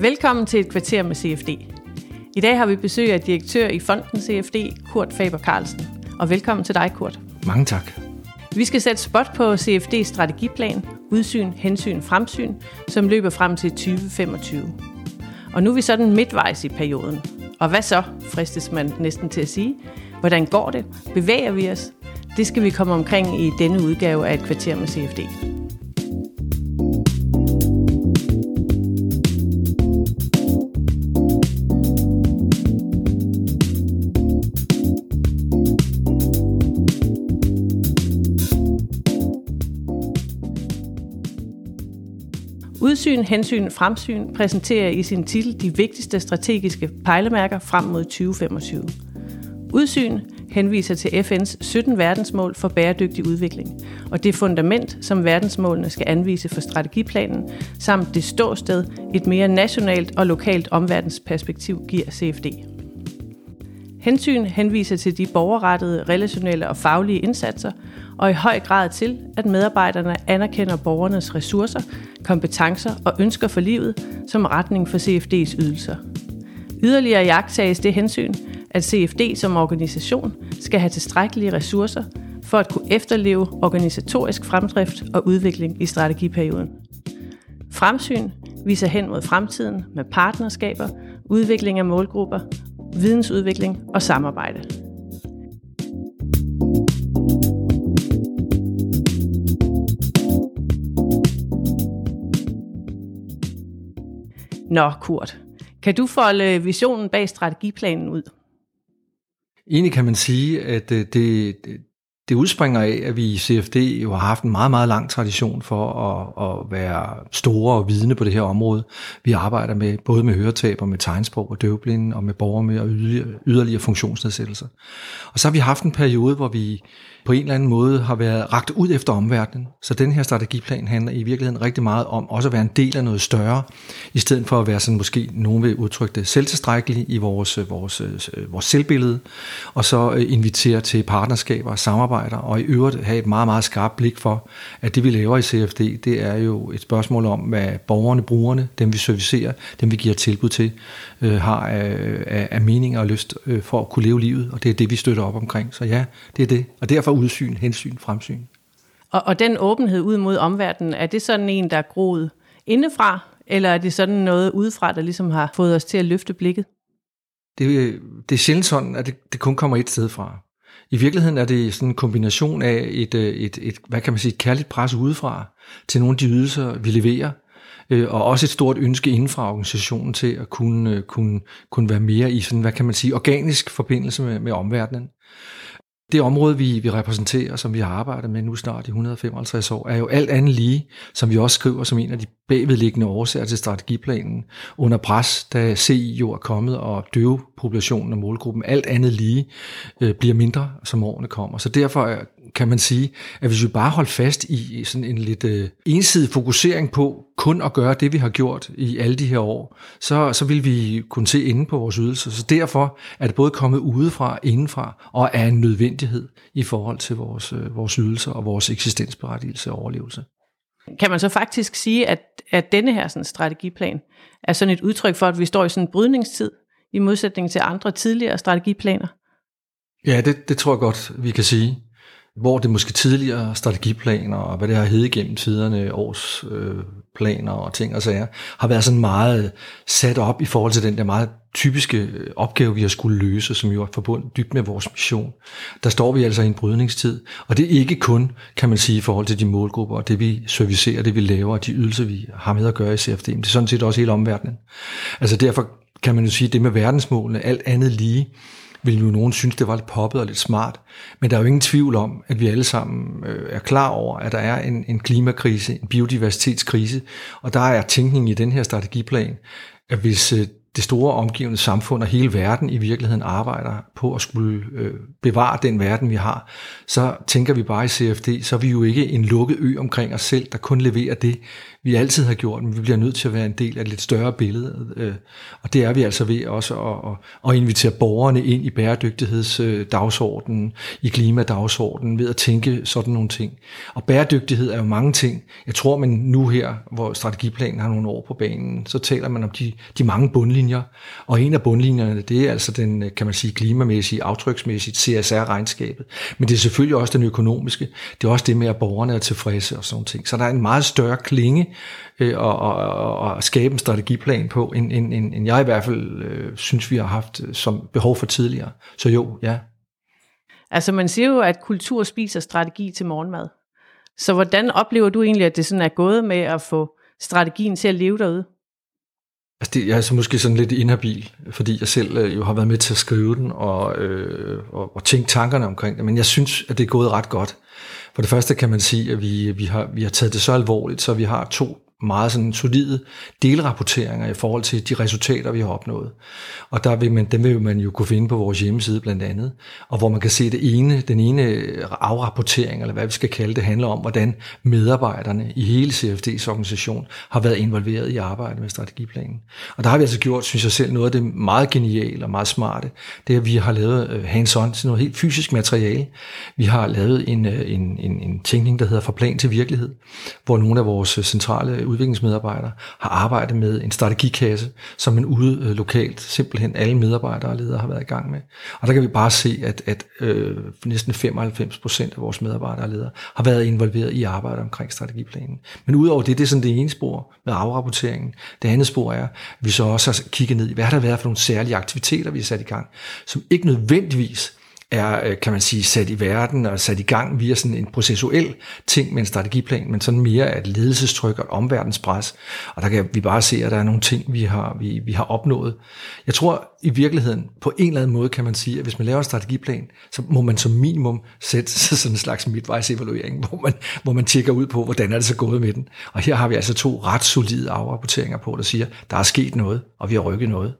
Velkommen til et kvarter med CFD. I dag har vi besøg af direktør i fonden CFD, Kurt Faber Carlsen. Og velkommen til dig, Kurt. Mange tak. Vi skal sætte spot på CFD's strategiplan, udsyn, hensyn, fremsyn, som løber frem til 2025. Og nu er vi sådan midtvejs i perioden. Og hvad så, fristes man næsten til at sige. Hvordan går det? Bevæger vi os? Det skal vi komme omkring i denne udgave af et kvarter med CFD. Udsyn, hensyn, fremsyn præsenterer i sin titel de vigtigste strategiske pejlemærker frem mod 2025. Udsyn henviser til FN's 17 verdensmål for bæredygtig udvikling, og det fundament, som verdensmålene skal anvise for strategiplanen, samt det ståsted, et mere nationalt og lokalt omverdensperspektiv giver CFD. Hensyn henviser til de borgerrettede, relationelle og faglige indsatser, og i høj grad til, at medarbejderne anerkender borgernes ressourcer, kompetencer og ønsker for livet som retning for CFD's ydelser. Yderligere jagttages det hensyn, at CFD som organisation skal have tilstrækkelige ressourcer for at kunne efterleve organisatorisk fremdrift og udvikling i strategiperioden. Fremsyn viser hen mod fremtiden med partnerskaber, udvikling af målgrupper, vidensudvikling og samarbejde. Nå, Kurt. Kan du folde visionen bag strategiplanen ud? Egentlig kan man sige, at øh, det, det udspringer af, at vi i CFD jo har haft en meget, meget lang tradition for at, at være store og vidne på det her område. Vi arbejder med både med høretab og med tegnsprog og døvblinde og med borgere med yderligere, yderligere funktionsnedsættelser. Og så har vi haft en periode, hvor vi på en eller anden måde har været ragt ud efter omverdenen. Så den her strategiplan handler i virkeligheden rigtig meget om også at være en del af noget større, i stedet for at være sådan måske nogen vil udtrykke det selvtilstrækkelig i vores, vores, øh, vores selvbillede, og så øh, invitere til partnerskaber og samarbejder, og i øvrigt have et meget, meget skarpt blik for, at det vi laver i CFD, det er jo et spørgsmål om, hvad borgerne, brugerne, dem vi servicerer, dem vi giver tilbud til, øh, har af, af, af mening og lyst øh, for at kunne leve livet, og det er det, vi støtter op omkring. Så ja, det er det. Og derfor udsyn, hensyn, fremsyn. Og, og den åbenhed ud mod omverdenen, er det sådan en, der er groet indefra, eller er det sådan noget udefra, der ligesom har fået os til at løfte blikket? Det, det er sjældent sådan, at det, det kun kommer et sted fra. I virkeligheden er det sådan en kombination af et, et, et, hvad kan man sige, et kærligt pres udefra til nogle af de ydelser, vi leverer, øh, og også et stort ønske inden fra organisationen til at kunne, kunne, kunne være mere i sådan, hvad kan man sige, organisk forbindelse med, med omverdenen. Det område, vi, vi repræsenterer, som vi har arbejdet med nu snart i 155 år, er jo alt andet lige, som vi også skriver som en af de bagvedliggende årsager til strategiplanen, under pres, da CI jo er kommet, og døvepopulationen og målgruppen alt andet lige øh, bliver mindre, som årene kommer. Så derfor kan man sige, at hvis vi bare holder fast i sådan en lidt øh, ensidig fokusering på kun at gøre det, vi har gjort i alle de her år, så, så vil vi kunne se inde på vores ydelser. Så derfor er det både kommet udefra, indenfra, og er en nødvendighed i forhold til vores, øh, vores ydelser og vores eksistensberettigelse og overlevelse. Kan man så faktisk sige, at, at denne her sådan, strategiplan er sådan et udtryk for, at vi står i sådan en brydningstid, i modsætning til andre tidligere strategiplaner? Ja, det, det tror jeg godt, vi kan sige hvor det måske tidligere strategiplaner og hvad det har heddet gennem tiderne, årsplaner øh, og ting og sager, har været sådan meget øh, sat op i forhold til den der meget typiske øh, opgave, vi har skulle løse, som jo er forbundet dybt med vores mission. Der står vi altså i en brydningstid, og det er ikke kun, kan man sige, i forhold til de målgrupper, og det vi servicerer, det vi laver, og de ydelser, vi har med at gøre i CFD, men det er sådan set også hele omverdenen. Altså derfor kan man jo sige, det med verdensmålene, alt andet lige, vil jo nogen synes, det var lidt poppet og lidt smart. Men der er jo ingen tvivl om, at vi alle sammen øh, er klar over, at der er en, en klimakrise, en biodiversitetskrise, og der er tænkningen i den her strategiplan, at hvis øh, det store omgivende samfund og hele verden i virkeligheden arbejder på at skulle øh, bevare den verden, vi har, så tænker vi bare i CFD, så er vi jo ikke en lukket ø omkring os selv, der kun leverer det, vi altid har gjort, men vi bliver nødt til at være en del af et lidt større billede. Øh, og det er vi altså ved også at, at, at invitere borgerne ind i bæredygtighedsdagsordenen, i klimadagsordenen, ved at tænke sådan nogle ting. Og bæredygtighed er jo mange ting. Jeg tror, man nu her, hvor strategiplanen har nogle år på banen, så taler man om de, de mange bundlinjer. Og en af bundlinjerne, det er altså den, øh, kan man sige, klimamæssige, aftryksmæssigt CSR-regnskabet. Men det er selvfølgelig også den økonomiske. Det er også det med, at borgerne er tilfredse og sådan nogle ting. Så der er en meget større klinge øh, og, og, og skabe en strategiplan på, end, end, end, end jeg i hvert fald øh, synes, vi har haft øh, som behov for tidligere. Så jo, ja. Altså man siger jo, at kultur spiser strategi til morgenmad. Så hvordan oplever du egentlig, at det sådan er gået med at få strategien til at leve derude? Altså det, jeg er så måske sådan lidt inhabil, fordi jeg selv øh, jo har været med til at skrive den og, øh, og, og tænke tankerne omkring det, men jeg synes, at det er gået ret godt. For det første kan man sige, at vi, vi, har, vi har taget det så alvorligt, så vi har to meget sådan solide delrapporteringer i forhold til de resultater, vi har opnået. Og der vil man, dem vil man jo kunne finde på vores hjemmeside blandt andet, og hvor man kan se det ene, den ene øh, afrapportering, eller hvad vi skal kalde det, handler om, hvordan medarbejderne i hele CFD's organisation har været involveret i arbejdet med strategiplanen. Og der har vi altså gjort, synes jeg selv, noget af det meget geniale og meget smarte, det er, at vi har lavet øh, hands-on til noget helt fysisk materiale. Vi har lavet en, øh, en, en, en tænkning, der hedder fra plan til virkelighed, hvor nogle af vores centrale udviklingsmedarbejdere har arbejdet med en strategikasse, som man ude øh, lokalt, simpelthen alle medarbejdere og ledere har været i gang med. Og der kan vi bare se, at, at øh, næsten 95 procent af vores medarbejdere og ledere har været involveret i arbejdet omkring strategiplanen. Men udover det, det er sådan det ene spor med afrapporteringen. Det andet spor er, at vi så også har kigget ned i, hvad har der været for nogle særlige aktiviteter, vi har sat i gang, som ikke nødvendigvis er, øh, kan man sige, sat i verden og sat i gang via sådan en processuel ting med en strategiplan, men sådan mere et ledelsestryk og et omverdenspres. Og der kan vi bare se, at der er nogle ting, vi har, vi, vi har opnået. Jeg tror i virkeligheden, på en eller anden måde kan man sige, at hvis man laver en strategiplan, så må man som minimum sætte sådan en slags midtvejsevaluering, hvor man, hvor man tjekker ud på, hvordan er det så gået med den. Og her har vi altså to ret solide afrapporteringer på, der siger, der er sket noget, og vi har rykket noget.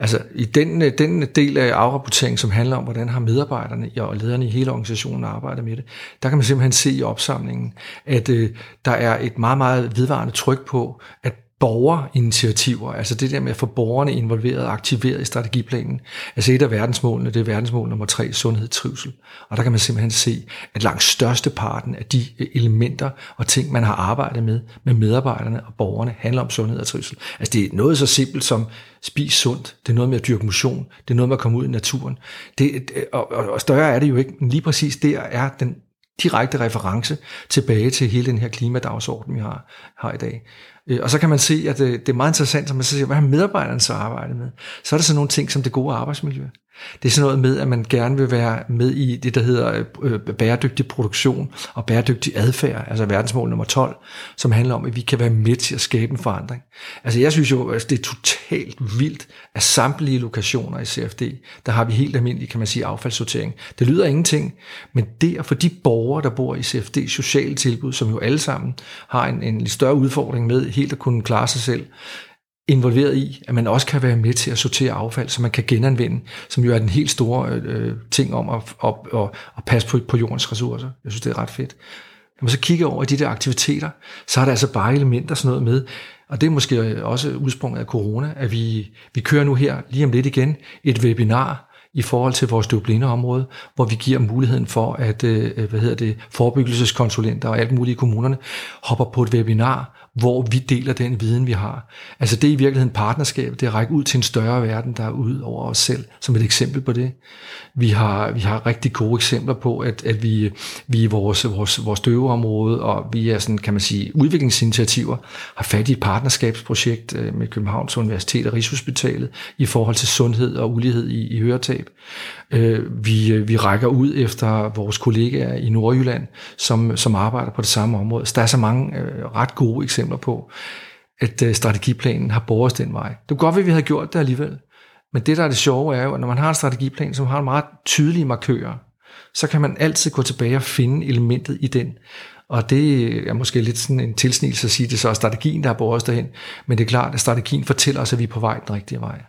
Altså i den, øh, den del af afrapporteringen, som handler om, hvordan har medarbejderne og lederne i hele organisationen arbejdet med det, der kan man simpelthen se i opsamlingen, at øh, der er et meget, meget vedvarende tryk på, at borgerinitiativer, altså det der med at få borgerne involveret og aktiveret i strategiplanen. Altså et af verdensmålene, det er verdensmål nummer tre, sundhed trivsel. Og der kan man simpelthen se, at langt størsteparten af de øh, elementer og ting, man har arbejdet med, med medarbejderne og borgerne, handler om sundhed og trivsel. Altså det er noget så simpelt som spis sundt, det er noget med at dyrke motion, det er noget med at komme ud i naturen. Det, øh, og, og større er det jo ikke, men lige præcis der er den direkte reference tilbage til hele den her klimadagsorden, vi har, har i dag. Øh, og så kan man se, at det, det er meget interessant, at man så siger, hvad har medarbejderne så arbejdet med? Så er der sådan nogle ting som det gode arbejdsmiljø. Det er sådan noget med, at man gerne vil være med i det, der hedder øh, øh bæredygtig produktion og bæredygtig adfærd, altså verdensmål nummer 12, som handler om, at vi kan være med til at skabe en forandring. Altså jeg synes jo, at det er totalt vildt, at samtlige lokationer i CFD, der har vi helt almindelig, kan man sige, affaldssortering. Det lyder ingenting, men det at for de borgere, der bor i CFD sociale tilbud, som jo alle sammen har en, en lidt større udfordring med helt at kunne klare sig selv, involveret i, at man også kan være med til at sortere affald, så man kan genanvende, som jo er den helt store øh, ting om at, at, at, at passe på, på jordens ressourcer. Jeg synes, det er ret fedt. Når man så kigger over i de der aktiviteter, så er der altså bare elementer sådan noget med, og det er måske også udsprunget af corona, at vi, vi kører nu her lige om lidt igen et webinar i forhold til vores område, hvor vi giver muligheden for, at øh, hvad hedder det, forebyggelseskonsulenter og alt muligt i kommunerne hopper på et webinar, hvor vi deler den viden, vi har. Altså det er i virkeligheden partnerskab, det er at række ud til en større verden, der er ud over os selv, som et eksempel på det. Vi har, vi har rigtig gode eksempler på, at, at vi, vi i vores, vores, vores døveområde, og vi er sådan, kan man sige, udviklingsinitiativer, har fat i et partnerskabsprojekt øh, med Københavns Universitet og Rigshospitalet i forhold til sundhed og ulighed i, i høretab. Øh, vi, øh, vi rækker ud efter vores kollegaer i Nordjylland, som, som arbejder på det samme område. Så der er så mange ret gode eksempler på, at øh, strategiplanen har båret os den vej. Det kunne godt være, at vi havde gjort det alligevel. Men det, der er det sjove, er jo, at når man har en strategiplan, som har en meget tydelige markører, så kan man altid gå tilbage og finde elementet i den. Og det er måske lidt sådan en tilsnigelse at sige, at det så er strategien, der har båret os derhen. Men det er klart, at strategien fortæller os, at vi er på vej den rigtige vej.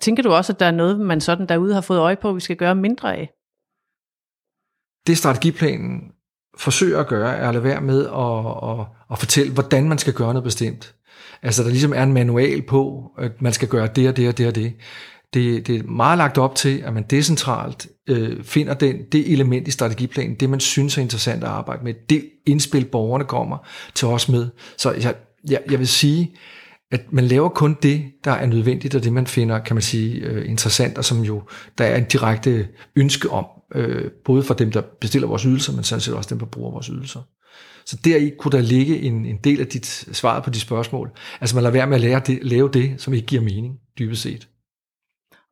Tænker du også, at der er noget, man sådan derude har fået øje på, vi skal gøre mindre af? Det strategiplanen forsøger at gøre, er at lade være med at, at, at fortælle, hvordan man skal gøre noget bestemt. Altså, der ligesom er en manual på, at man skal gøre det og det og det og det. Det, det er meget lagt op til, at man decentralt øh, finder den, det element i strategiplanen, det man synes er interessant at arbejde med, det indspil borgerne kommer til os med. Så jeg, jeg, jeg vil sige, at man laver kun det, der er nødvendigt, og det man finder, kan man sige, øh, interessant, og som jo, der er en direkte ønske om, øh, både for dem, der bestiller vores ydelser, men sådan set også dem, der bruger vores ydelser. Så deri kunne der ligge en, en del af dit svar på de spørgsmål. Altså man lader være med at lære det, lave det, som ikke giver mening, dybest set.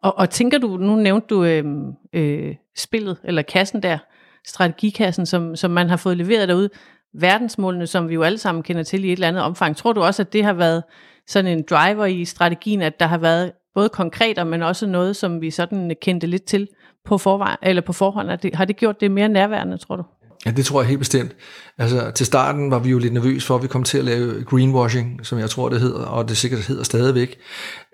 Og, og tænker du, nu nævnte du øh, øh, spillet, eller kassen der, strategikassen, som, som man har fået leveret derude, verdensmålene, som vi jo alle sammen kender til i et eller andet omfang. Tror du også, at det har været sådan en driver i strategien, at der har været både konkret, men også noget, som vi sådan kendte lidt til på, forvej, eller på forhånd? Det, har det gjort det mere nærværende, tror du? Ja, det tror jeg helt bestemt. Altså, til starten var vi jo lidt nervøs for, at vi kom til at lave greenwashing, som jeg tror, det hedder, og det sikkert hedder stadigvæk,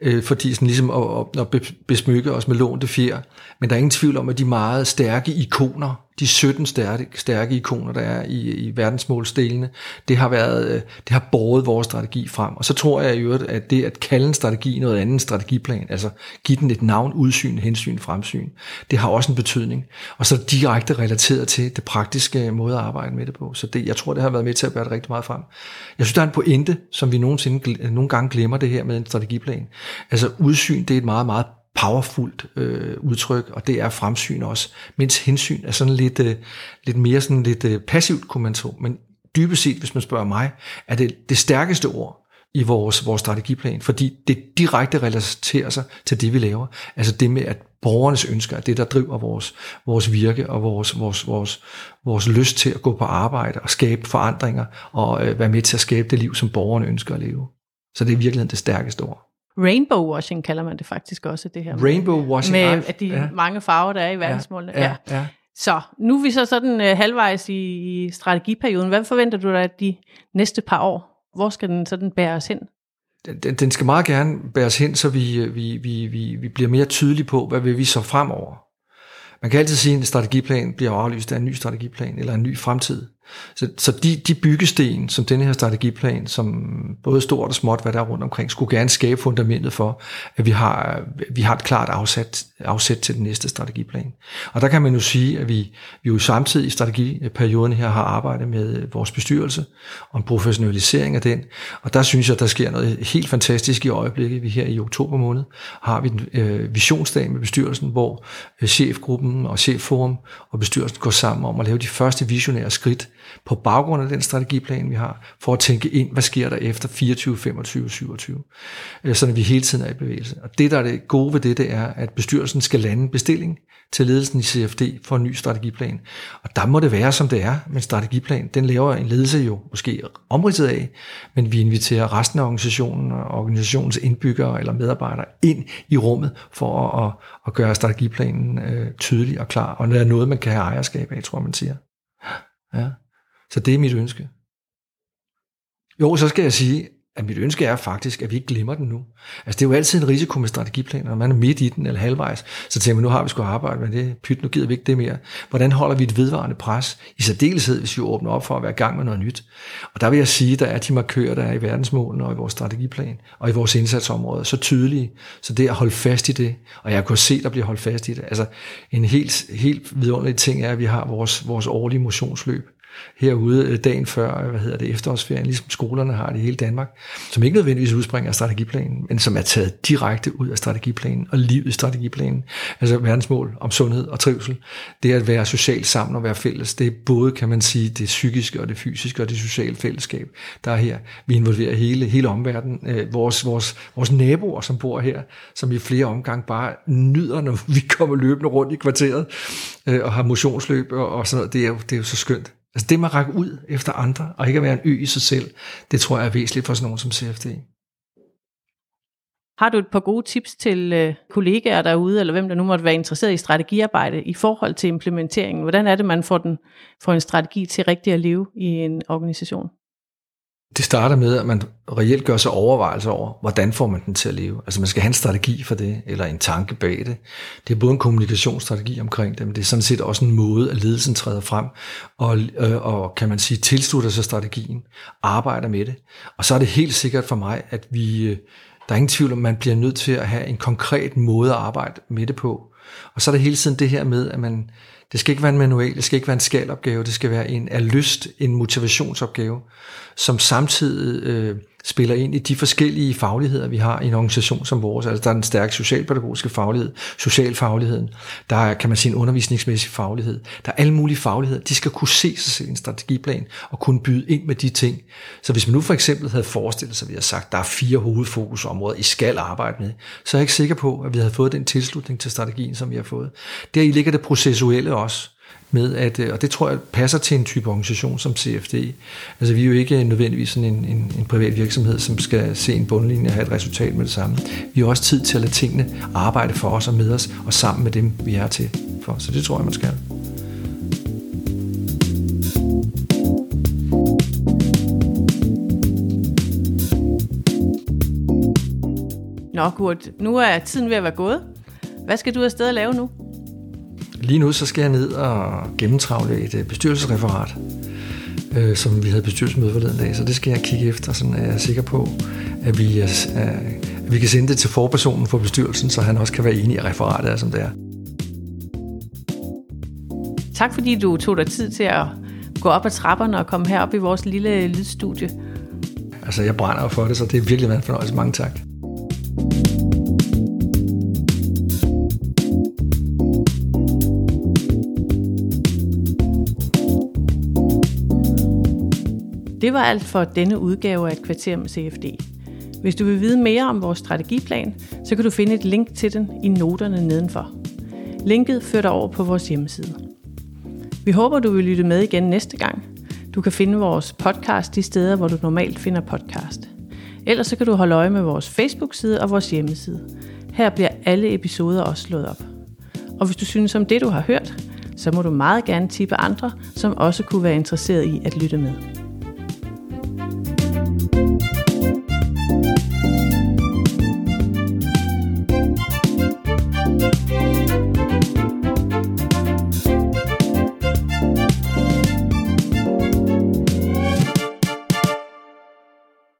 øh, fordi sådan ligesom at, at besmykke os med lånte fjer. Men der er ingen tvivl om, at de meget stærke ikoner, de 17 stærke, stærke ikoner, der er i, i verdensmålsdelene, det har, været, øh, det har båret vores strategi frem. Og så tror jeg i øvrigt, at det at kalde en strategi noget andet strategiplan, altså give den et navn, udsyn, hensyn, fremsyn, det har også en betydning. Og så direkte relateret til det praktiske måde at arbejde med det på. Så det, jeg tror, det har været med til at bære det rigtig meget frem. Jeg synes, der er en pointe, som vi nogensinde, nogle gange glemmer det her med en strategiplan. Altså udsyn, det er et meget, meget powerfult øh, udtryk, og det er fremsyn også, mens hensyn er sådan lidt, øh, lidt mere sådan lidt øh, passivt, kunne man tro. Men dybest set, hvis man spørger mig, er det det stærkeste ord i vores, vores strategiplan, fordi det direkte relaterer sig til det, vi laver. Altså det med, at borgernes ønsker er det, der driver vores, vores virke og vores, vores, vores, vores lyst til at gå på arbejde og skabe forandringer og øh, være med til at skabe det liv, som borgerne ønsker at leve. Så det er i virkeligheden det stærkeste ord. Rainbow washing kalder man det faktisk også, det her. Rainbow washing. Med at de ja. mange farver, der er i verdensmålene. Ja, ja, ja. Så nu er vi så sådan uh, halvvejs i, i strategiperioden. Hvad forventer du dig at de næste par år? Hvor skal den sådan bæres hen? Den, den skal meget gerne bæres hen, så vi, øh, vi, vi, vi, vi bliver mere tydelige på, hvad vil vi så fremover. Man kan altid sige, at en strategiplan bliver aflyst af en ny strategiplan eller en ny fremtid. Så, så de, de byggesten, som denne her strategiplan, som både stort og småt, hvad der er rundt omkring, skulle gerne skabe fundamentet for, at vi har, vi har et klart afsat, afsæt til den næste strategiplan. Og der kan man jo sige, at vi, vi jo samtidig i strategiperioden her har arbejdet med vores bestyrelse og en professionalisering af den. Og der synes jeg, der sker noget helt fantastisk i øjeblikket. Vi her i oktober måned har vi en øh, visionsdag med bestyrelsen, hvor øh, chefgruppen og chefforum og bestyrelsen går sammen om at lave de første visionære skridt på baggrund af den strategiplan, vi har, for at tænke ind, hvad sker der efter 24, 25, 27, så vi hele tiden er i bevægelse. Og det, der er det gode ved det, det er, at bestyrelsen skal lande en bestilling til ledelsen i CFD for en ny strategiplan. Og der må det være, som det er men en strategiplan. Den laver en ledelse jo måske omridset af, men vi inviterer resten af organisationen og organisationens indbyggere eller medarbejdere ind i rummet for at, at gøre strategiplanen øh, tydelig og klar. Og det er noget, man kan have ejerskab af, tror man siger. Ja. Så det er mit ønske. Jo, så skal jeg sige, at mit ønske er faktisk, at vi ikke glemmer den nu. Altså det er jo altid en risiko med strategiplaner, når man er midt i den eller halvvejs, så tænker man, nu har vi sgu arbejde med det, pyt, nu gider vi ikke det mere. Hvordan holder vi et vedvarende pres, i særdeleshed, hvis vi åbner op for at være i gang med noget nyt? Og der vil jeg sige, der er de markører, der er i verdensmålene og i vores strategiplan og i vores indsatsområder, så tydelige, så det at holde fast i det, og jeg kunne se, der bliver holdt fast i det. Altså en helt, helt vidunderlig ting er, at vi har vores, vores årlige motionsløb, herude øh, dagen før øh, hvad hedder det, efterårsferien, ligesom skolerne har det i hele Danmark, som ikke nødvendigvis udspringer af strategiplanen, men som er taget direkte ud af strategiplanen og livet i strategiplanen. Altså verdensmål om sundhed og trivsel. Det at være socialt sammen og være fælles, det er både, kan man sige, det psykiske og det fysiske og det sociale fællesskab, der er her. Vi involverer hele, hele omverdenen. Øh, vores, vores, vores naboer, som bor her, som i flere omgange bare nyder, når vi kommer løbende rundt i kvarteret øh, og har motionsløb og, og sådan noget. Det er, jo, det er jo så skønt. Altså det med at række ud efter andre, og ikke at være en ø i sig selv, det tror jeg er væsentligt for sådan nogen som CFD. Har du et par gode tips til øh, kollegaer derude, eller hvem der nu måtte være interesseret i strategiarbejde i forhold til implementeringen? Hvordan er det, man får, den, får en strategi til rigtigt at leve i en organisation? Det starter med, at man reelt gør sig overvejelser over, hvordan får man den til at leve. Altså man skal have en strategi for det, eller en tanke bag det. Det er både en kommunikationsstrategi omkring det, men det er sådan set også en måde, at ledelsen træder frem, og, øh, og kan man sige, tilslutter sig strategien, arbejder med det. Og så er det helt sikkert for mig, at vi, øh, der er ingen tvivl om, man bliver nødt til at have en konkret måde at arbejde med det på. Og så er det hele tiden det her med, at man, det skal ikke være en manual, det skal ikke være en skalopgave, det skal være en af lyst, en motivationsopgave, som samtidig øh, spiller ind i de forskellige fagligheder, vi har i en organisation som vores. Altså der er den stærke socialpædagogiske faglighed, socialfagligheden, der er, kan man sige, en undervisningsmæssig faglighed. Der er alle mulige fagligheder. De skal kunne se sig selv i en strategiplan og kunne byde ind med de ting. Så hvis man nu for eksempel havde forestillet sig, at vi har sagt, at der er fire hovedfokusområder, I skal arbejde med, så er jeg ikke sikker på, at vi havde fået den tilslutning til strategien, som vi har fået. Der i ligger det processuelle også med, at, øh, og det tror jeg passer til en type organisation som CFD. Altså vi er jo ikke nødvendigvis sådan en, en, en privat virksomhed, som skal se en bundlinje og have et resultat med det samme. Vi har også tid til at lade tingene arbejde for os og med os, og sammen med dem, vi er til for. Så det tror jeg, man skal. Nå Kurt, nu er tiden ved at være gået. Hvad skal du afsted og lave nu? Lige nu så skal jeg ned og gennemtravle et øh, bestyrelsesreferat, øh, som vi havde bestyrelsesmøde forleden dag, så det skal jeg kigge efter, så er jeg sikker på, at vi, er, at vi kan sende det til forpersonen for bestyrelsen, så han også kan være enig i referatet, er, som det er. Tak fordi du tog dig tid til at gå op ad trapperne og komme herop i vores lille lydstudie. Altså, jeg brænder for det, så det er virkelig været en fornøjelse. Mange tak. Det var alt for denne udgave af et kvarter med CFD. Hvis du vil vide mere om vores strategiplan, så kan du finde et link til den i noterne nedenfor. Linket fører dig over på vores hjemmeside. Vi håber, du vil lytte med igen næste gang. Du kan finde vores podcast de steder, hvor du normalt finder podcast. Ellers så kan du holde øje med vores Facebook-side og vores hjemmeside. Her bliver alle episoder også slået op. Og hvis du synes om det, du har hørt, så må du meget gerne tippe andre, som også kunne være interesseret i at lytte med.